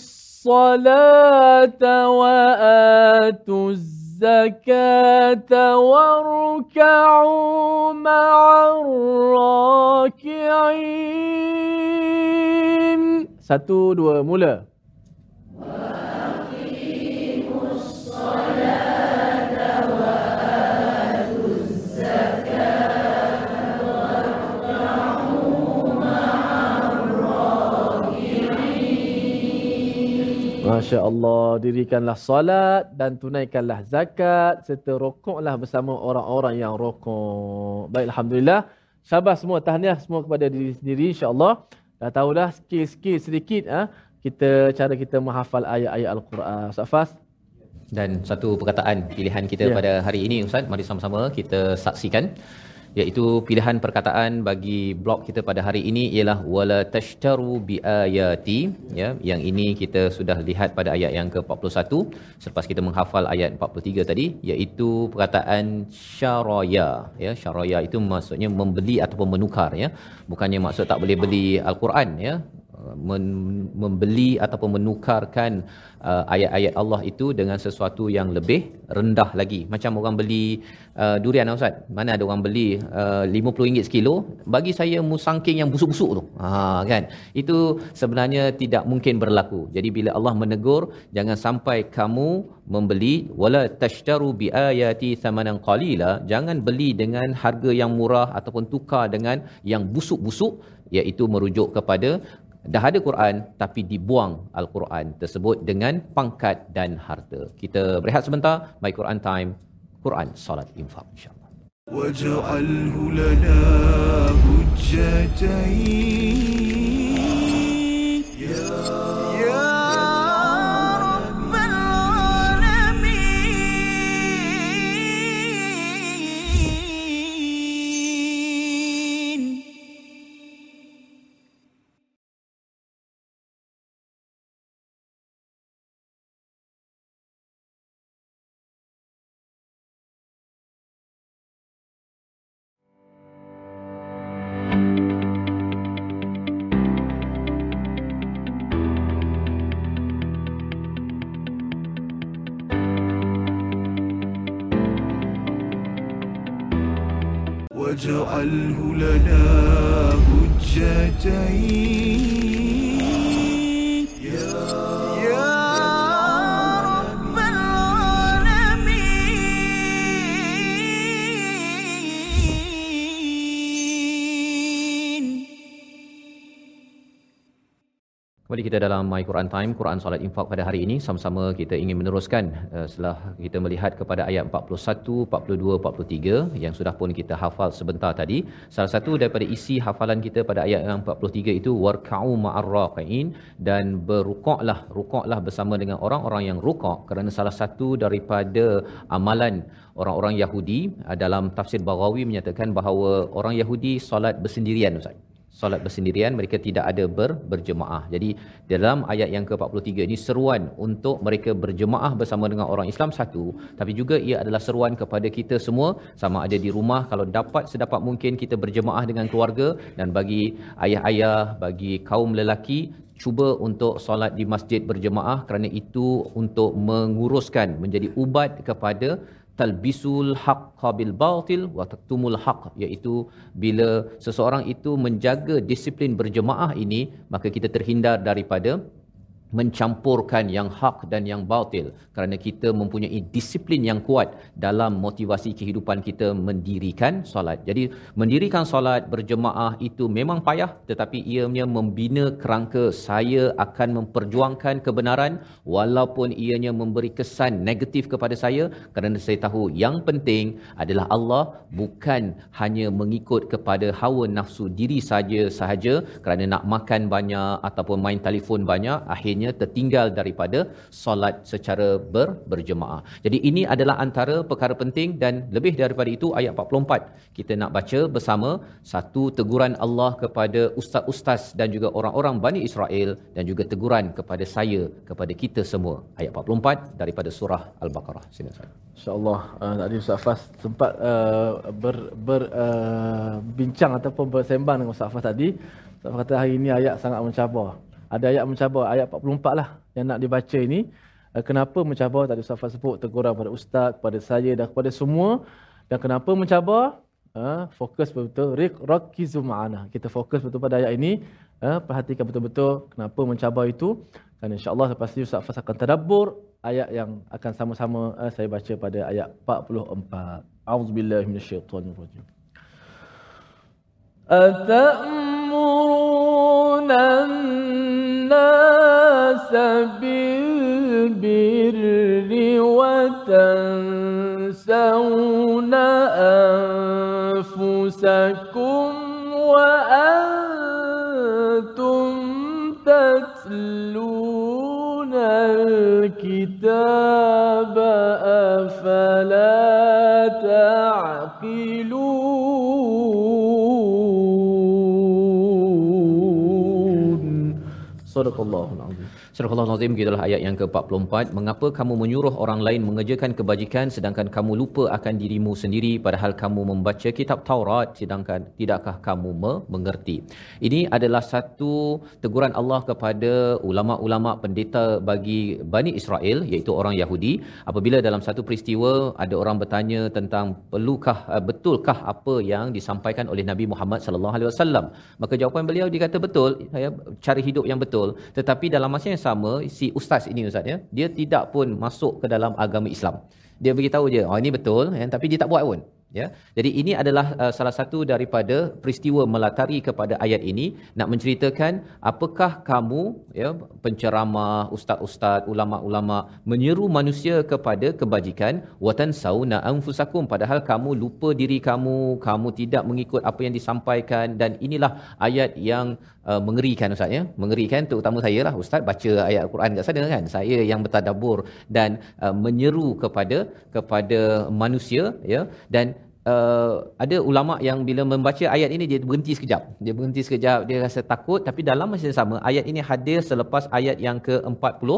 S2: الصلاة وآتوا الزكاة واركعوا مع الراكعين Satu, dua, mula. Masya Allah, dirikanlah salat dan tunaikanlah zakat serta rokoklah bersama orang-orang yang rokok. Baik, Alhamdulillah. Syabas semua, tahniah semua kepada diri sendiri insyaAllah. Dah tahulah skill-skill sedikit ha? kita cara kita menghafal ayat-ayat Al-Quran. Ustaz Fas?
S3: Dan satu perkataan pilihan kita
S2: Ya.
S3: pada hari ini Ustaz, mari sama-sama kita saksikan iaitu pilihan perkataan bagi blog kita pada hari ini ialah wala tashtaru biayati ya. Yang ini kita sudah lihat pada ayat yang ke-41. Selepas kita menghafal ayat 43 tadi iaitu perkataan syaraya ya. Syaraya itu maksudnya membeli ataupun menukar ya. Bukannya maksud tak boleh beli al-Quran ya men- membeli ataupun menukarkan uh, ayat-ayat Allah itu dengan sesuatu yang lebih rendah lagi. Macam orang beli uh, durian Ustaz. Mana ada orang beli uh, RM50 sekilo, bagi saya musangking yang busuk-busuk tu. Ha kan. Itu sebenarnya tidak mungkin berlaku. Jadi bila Allah menegur, jangan sampai kamu membeli wala tashtaru biayati thamanan qalila, jangan beli dengan harga yang murah ataupun tukar dengan yang busuk-busuk iaitu merujuk kepada dah ada Quran tapi dibuang al-Quran tersebut dengan pangkat dan harta. Kita berehat sebentar. My Quran Time. Quran Salat Infak insya-Allah.
S1: واجعله لنا حجتين واجعله لنا حجتين.
S3: Kembali kita dalam My Quran Time, Quran Salat Infak pada hari ini. Sama-sama kita ingin meneruskan uh, setelah kita melihat kepada ayat 41, 42, 43 yang sudah pun kita hafal sebentar tadi. Salah satu daripada isi hafalan kita pada ayat yang 43 itu warka'u ma'ar raqiin dan berukuklah, rukuklah bersama dengan orang-orang yang rukuk kerana salah satu daripada amalan orang-orang Yahudi uh, dalam tafsir Baghawi menyatakan bahawa orang Yahudi solat bersendirian Ustaz solat bersendirian mereka tidak ada ber, berjemaah. Jadi dalam ayat yang ke-43 ini seruan untuk mereka berjemaah bersama dengan orang Islam satu, tapi juga ia adalah seruan kepada kita semua sama ada di rumah kalau dapat sedapat mungkin kita berjemaah dengan keluarga dan bagi ayah-ayah, bagi kaum lelaki cuba untuk solat di masjid berjemaah kerana itu untuk menguruskan menjadi ubat kepada talbisul haqqa bil batil wa taktumul haqq iaitu bila seseorang itu menjaga disiplin berjemaah ini maka kita terhindar daripada mencampurkan yang hak dan yang batil kerana kita mempunyai disiplin yang kuat dalam motivasi kehidupan kita mendirikan solat. Jadi mendirikan solat berjemaah itu memang payah tetapi ianya membina kerangka saya akan memperjuangkan kebenaran walaupun ianya memberi kesan negatif kepada saya kerana saya tahu yang penting adalah Allah bukan hanya mengikut kepada hawa nafsu diri saja sahaja kerana nak makan banyak ataupun main telefon banyak akhirnya akhirnya tertinggal daripada solat secara ber, berjemaah. Jadi ini adalah antara perkara penting dan lebih daripada itu ayat 44 kita nak baca bersama satu teguran Allah kepada ustaz-ustaz dan juga orang-orang Bani Israel dan juga teguran kepada saya kepada kita semua. Ayat 44 daripada surah Al-Baqarah. Sini Ustaz.
S2: InsyaAllah uh, tadi Ustaz Fas sempat uh, ber, ber uh, bincang ataupun bersembang dengan Ustaz Fas tadi. Ustaz Fas kata hari ini ayat sangat mencabar ada ayat mencabar ayat 44 lah yang nak dibaca ini uh, kenapa mencabar tadi Ustaz sebut teguran kepada ustaz kepada saya dan kepada semua dan kenapa mencabar uh, fokus betul rakizu ma'ana kita fokus betul pada ayat ini uh, perhatikan betul-betul kenapa mencabar itu dan insya-Allah selepas ini Ustaz Fas akan tadabbur ayat yang akan sama-sama uh, saya baca pada ayat 44 auzubillahi minasyaitonirrajim أتأمرون الناس بالبر وتنسون أنفسكم وأنتم تتلون الكتاب أفلا صدق الله العظيم.
S3: Surah Al-Azim gitulah ayat yang ke-44. Mengapa kamu menyuruh orang lain mengerjakan kebajikan sedangkan kamu lupa akan dirimu sendiri padahal kamu membaca kitab Taurat sedangkan tidakkah kamu mengerti. Ini adalah satu teguran Allah kepada ulama-ulama pendeta bagi Bani Israel iaitu orang Yahudi apabila dalam satu peristiwa ada orang bertanya tentang perlukah eh, betulkah apa yang disampaikan oleh Nabi Muhammad sallallahu alaihi wasallam. Maka jawapan beliau dikata betul ya cara hidup yang betul tetapi dalam masa yang sama si ustaz ini ustaz ya. Dia tidak pun masuk ke dalam agama Islam. Dia beritahu je oh ini betul ya tapi dia tak buat pun ya. Jadi ini adalah uh, salah satu daripada peristiwa melatari kepada ayat ini nak menceritakan apakah kamu ya penceramah ustaz-ustaz ulama-ulama menyeru manusia kepada kebajikan watan sauna anfusakum padahal kamu lupa diri kamu kamu tidak mengikut apa yang disampaikan dan inilah ayat yang uh, mengerikan ustaz ya. Mengerikan terutama saya lah ustaz baca ayat al-Quran kat sana kan. Saya yang bertadabbur dan uh, menyeru kepada kepada manusia ya. Dan uh, ada ulama yang bila membaca ayat ini dia berhenti sekejap. Dia berhenti sekejap, dia rasa takut tapi dalam masa yang sama ayat ini hadir selepas ayat yang ke-40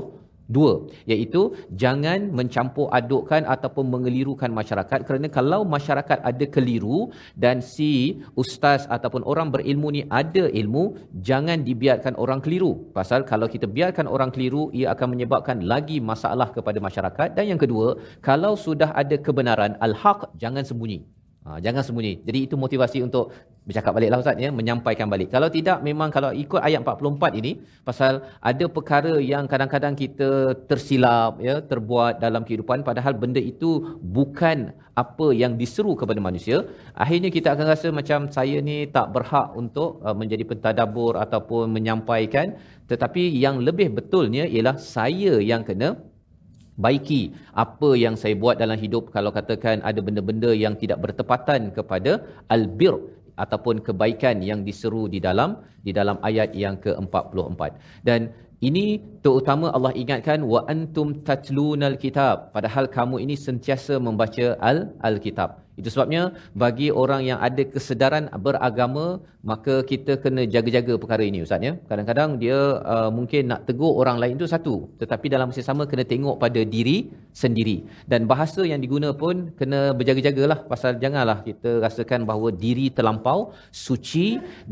S3: Dua, iaitu jangan mencampur adukkan ataupun mengelirukan masyarakat kerana kalau masyarakat ada keliru dan si ustaz ataupun orang berilmu ni ada ilmu, jangan dibiarkan orang keliru. Pasal kalau kita biarkan orang keliru, ia akan menyebabkan lagi masalah kepada masyarakat. Dan yang kedua, kalau sudah ada kebenaran, al-haq, jangan sembunyi. Ha, jangan sembunyi. Jadi itu motivasi untuk bercakap baliklah Ustaz ya, menyampaikan balik. Kalau tidak memang kalau ikut ayat 44 ini pasal ada perkara yang kadang-kadang kita tersilap ya, terbuat dalam kehidupan padahal benda itu bukan apa yang diseru kepada manusia. Akhirnya kita akan rasa macam saya ni tak berhak untuk uh, menjadi pentadabbur ataupun menyampaikan tetapi yang lebih betulnya ialah saya yang kena baiki apa yang saya buat dalam hidup. Kalau katakan ada benda-benda yang tidak bertepatan kepada albir ataupun kebaikan yang diseru di dalam di dalam ayat yang ke-44. Dan ini terutama Allah ingatkan wa antum tatlunal kitab padahal kamu ini sentiasa membaca al al-kitab Itu sebabnya bagi orang yang ada kesedaran beragama maka kita kena jaga-jaga perkara ini ustaz ya. Kadang-kadang dia uh, mungkin nak tegur orang lain tu satu tetapi dalam masa sama kena tengok pada diri sendiri. Dan bahasa yang diguna pun kena berjaga-jagalah pasal janganlah kita rasakan bahawa diri terlampau suci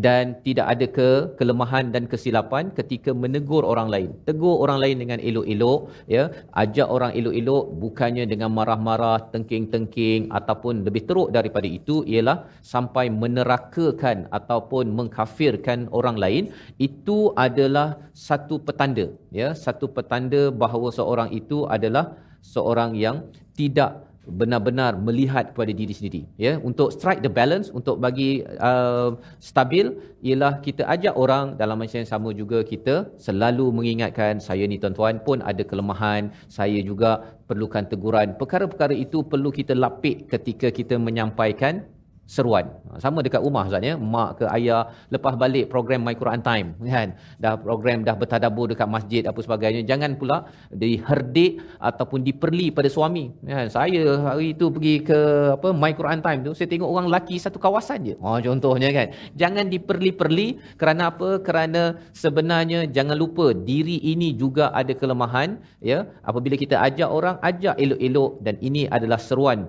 S3: dan tidak ada ke kelemahan dan kesilapan ketika menegur orang lain. Tegur orang lain dengan elok-elok ya, ajak orang elok-elok bukannya dengan marah-marah, tengking-tengking ataupun lebih teruk daripada itu ialah sampai menerakakan ataupun mengkafirkan orang lain itu adalah satu petanda ya. Satu petanda bahawa seorang itu adalah seorang yang tidak benar-benar melihat kepada diri sendiri ya. Untuk strike the balance untuk bagi uh, stabil ialah kita ajak orang dalam masa yang sama juga kita selalu mengingatkan saya ni tuan-tuan pun ada kelemahan saya juga perlukan teguran. Perkara-perkara itu perlu kita lapik ketika kita menyampaikan seruan. Ha, sama dekat rumah Ustaz ya, mak ke ayah lepas balik program My Quran Time kan. Dah program dah bertadabbur dekat masjid apa sebagainya. Jangan pula diherdik ataupun diperli pada suami. Kan. Saya hari itu pergi ke apa My Quran Time tu, saya tengok orang lelaki satu kawasan je. Oh contohnya kan. Jangan diperli-perli kerana apa? Kerana sebenarnya jangan lupa diri ini juga ada kelemahan ya. Apabila kita ajak orang ajak elok-elok dan ini adalah seruan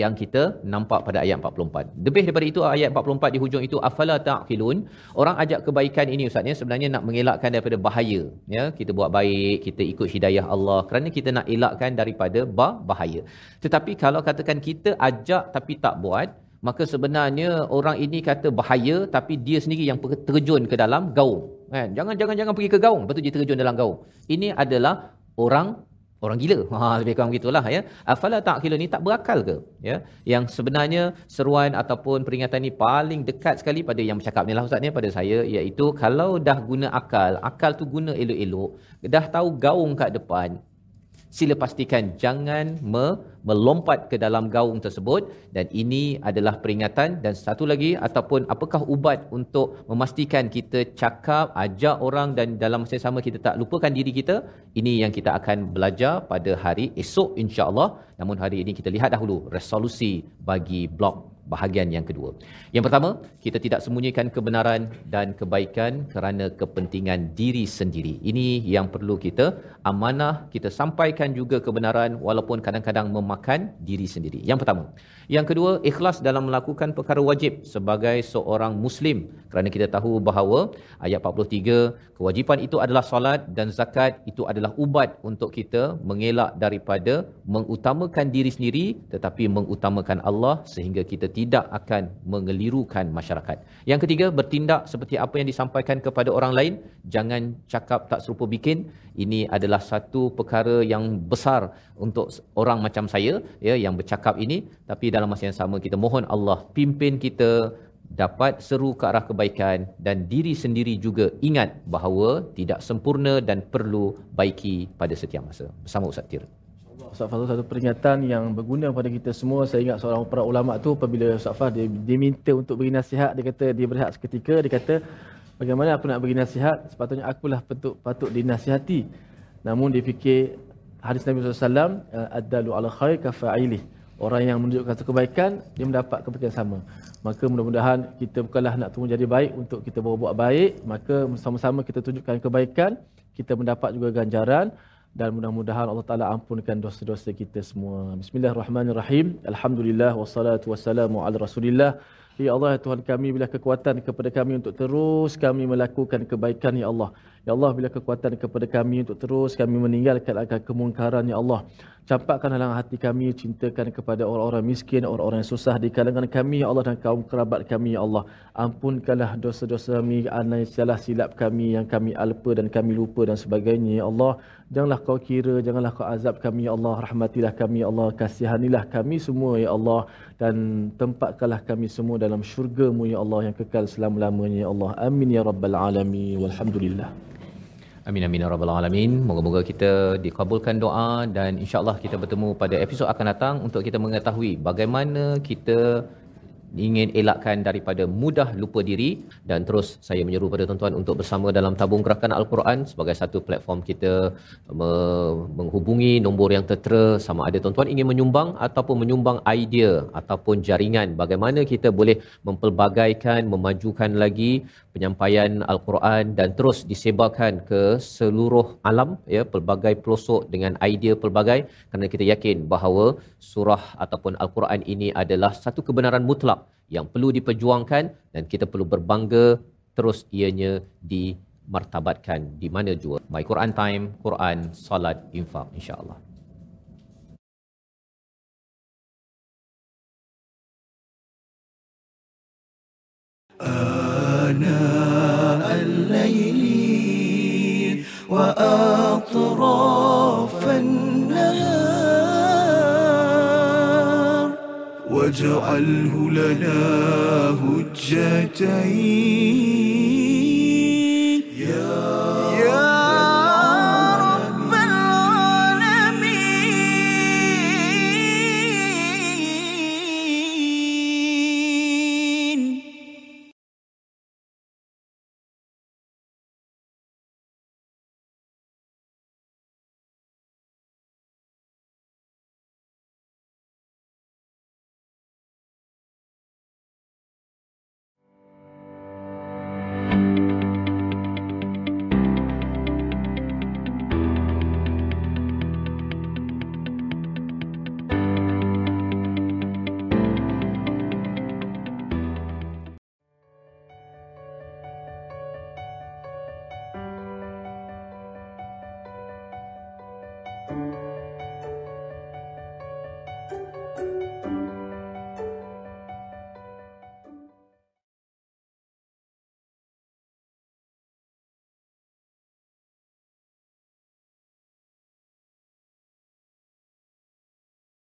S3: yang kita nampak pada ayat 44. Lebih daripada itu ayat 44 di hujung itu afala taqilun. Orang ajak kebaikan ini ustaz ya sebenarnya nak mengelakkan daripada bahaya ya. Kita buat baik, kita ikut hidayah Allah kerana kita nak elakkan daripada bah bahaya. Tetapi kalau katakan kita ajak tapi tak buat, maka sebenarnya orang ini kata bahaya tapi dia sendiri yang terjun ke dalam gaung. Kan? Jangan jangan jangan pergi ke gaung, betul dia terjun dalam gaung. Ini adalah orang orang gila. Ha lebih kurang begitulah ya. Afala ta'qilun ni tak berakal ke? Ya. Yang sebenarnya seruan ataupun peringatan ni paling dekat sekali pada yang bercakap ni lah ustaz ni pada saya iaitu kalau dah guna akal, akal tu guna elok-elok, dah tahu gaung kat depan, sila pastikan jangan me- melompat ke dalam gaung tersebut. Dan ini adalah peringatan. Dan satu lagi ataupun apakah ubat untuk memastikan kita cakap ajak orang dan dalam masa yang sama kita tak lupakan diri kita? Ini yang kita akan belajar pada hari esok insya-Allah namun hari ini kita lihat dahulu resolusi bagi blok bahagian yang kedua. Yang pertama, kita tidak sembunyikan kebenaran dan kebaikan kerana kepentingan diri sendiri. Ini yang perlu kita amanah, kita sampaikan juga kebenaran walaupun kadang-kadang memakan diri sendiri. Yang pertama. Yang kedua, ikhlas dalam melakukan perkara wajib sebagai seorang muslim. Kerana kita tahu bahawa ayat 43, kewajipan itu adalah solat dan zakat itu adalah ubat untuk kita mengelak daripada mengutamakan diri sendiri tetapi mengutamakan Allah sehingga kita tidak akan mengelirukan masyarakat. Yang ketiga, bertindak seperti apa yang disampaikan kepada orang lain. Jangan cakap tak serupa bikin. Ini adalah satu perkara yang besar untuk orang macam saya ya yang bercakap ini. Tapi dalam masa yang sama kita mohon Allah pimpin kita dapat seru ke arah kebaikan dan diri sendiri juga ingat bahawa tidak sempurna dan perlu baiki pada setiap masa. Bersama Ustaz Tir.
S2: Ustaz Fazrul satu peringatan yang berguna pada kita semua. Saya ingat seorang para ulama tu apabila Ustaz Faz dia diminta untuk beri nasihat, dia kata dia berehat seketika, dia kata bagaimana aku nak beri nasihat, sepatutnya akulah patut patut dinasihati. Namun dia fikir hadis Nabi SAW, ad-dalu ala khair kafa'ilih. Orang yang menunjukkan satu kebaikan, dia mendapat kebaikan sama. Maka mudah-mudahan kita bukanlah nak tunggu jadi baik untuk kita berbuat baik, maka sama-sama kita tunjukkan kebaikan, kita mendapat juga ganjaran dan mudah-mudahan Allah Taala ampunkan dosa-dosa kita semua. Bismillahirrahmanirrahim. Alhamdulillah wassalatu wassalamu ala Rasulillah. Ya Allah ya Tuhan kami bila kekuatan kepada kami untuk terus kami melakukan kebaikan ya Allah. Ya Allah bila kekuatan kepada kami untuk terus kami meninggalkan akan kemungkaran ya Allah. Campakkan dalam hati kami cintakan kepada orang-orang miskin, orang-orang yang susah di kalangan kami ya Allah dan kaum kerabat kami ya Allah. Ampunkanlah dosa-dosa kami, anai salah silap kami yang kami alpa dan kami lupa dan sebagainya ya Allah. Janganlah kau kira, janganlah kau azab kami ya Allah. Rahmatilah kami ya Allah. Kasihanilah kami semua ya Allah dan tempatkanlah kami semua dalam syurga-Mu ya Allah yang kekal selama-lamanya ya Allah. Amin ya rabbal alamin. Walhamdulillah.
S3: Amin amin ya rabbal alamin. Moga-moga kita dikabulkan doa dan insya-Allah kita bertemu pada episod akan datang untuk kita mengetahui bagaimana kita ingin elakkan daripada mudah lupa diri. Dan terus saya menyeru pada tuan-tuan untuk bersama dalam tabung gerakan Al-Quran sebagai satu platform kita me- menghubungi nombor yang tertera sama ada tuan-tuan ingin menyumbang ataupun menyumbang idea ataupun jaringan bagaimana kita boleh mempelbagaikan memajukan lagi penyampaian Al-Quran dan terus disebarkan ke seluruh alam ya pelbagai pelosok dengan idea pelbagai. Kerana kita yakin bahawa surah ataupun Al-Quran ini adalah satu kebenaran mutlak yang perlu diperjuangkan dan kita perlu berbangga terus ianya di martabatkan di mana jua. My Quran Time, Quran, Salat, Infak insya-Allah.
S1: آناء الليل وأطراف النهار واجعله لنا هجتين. يا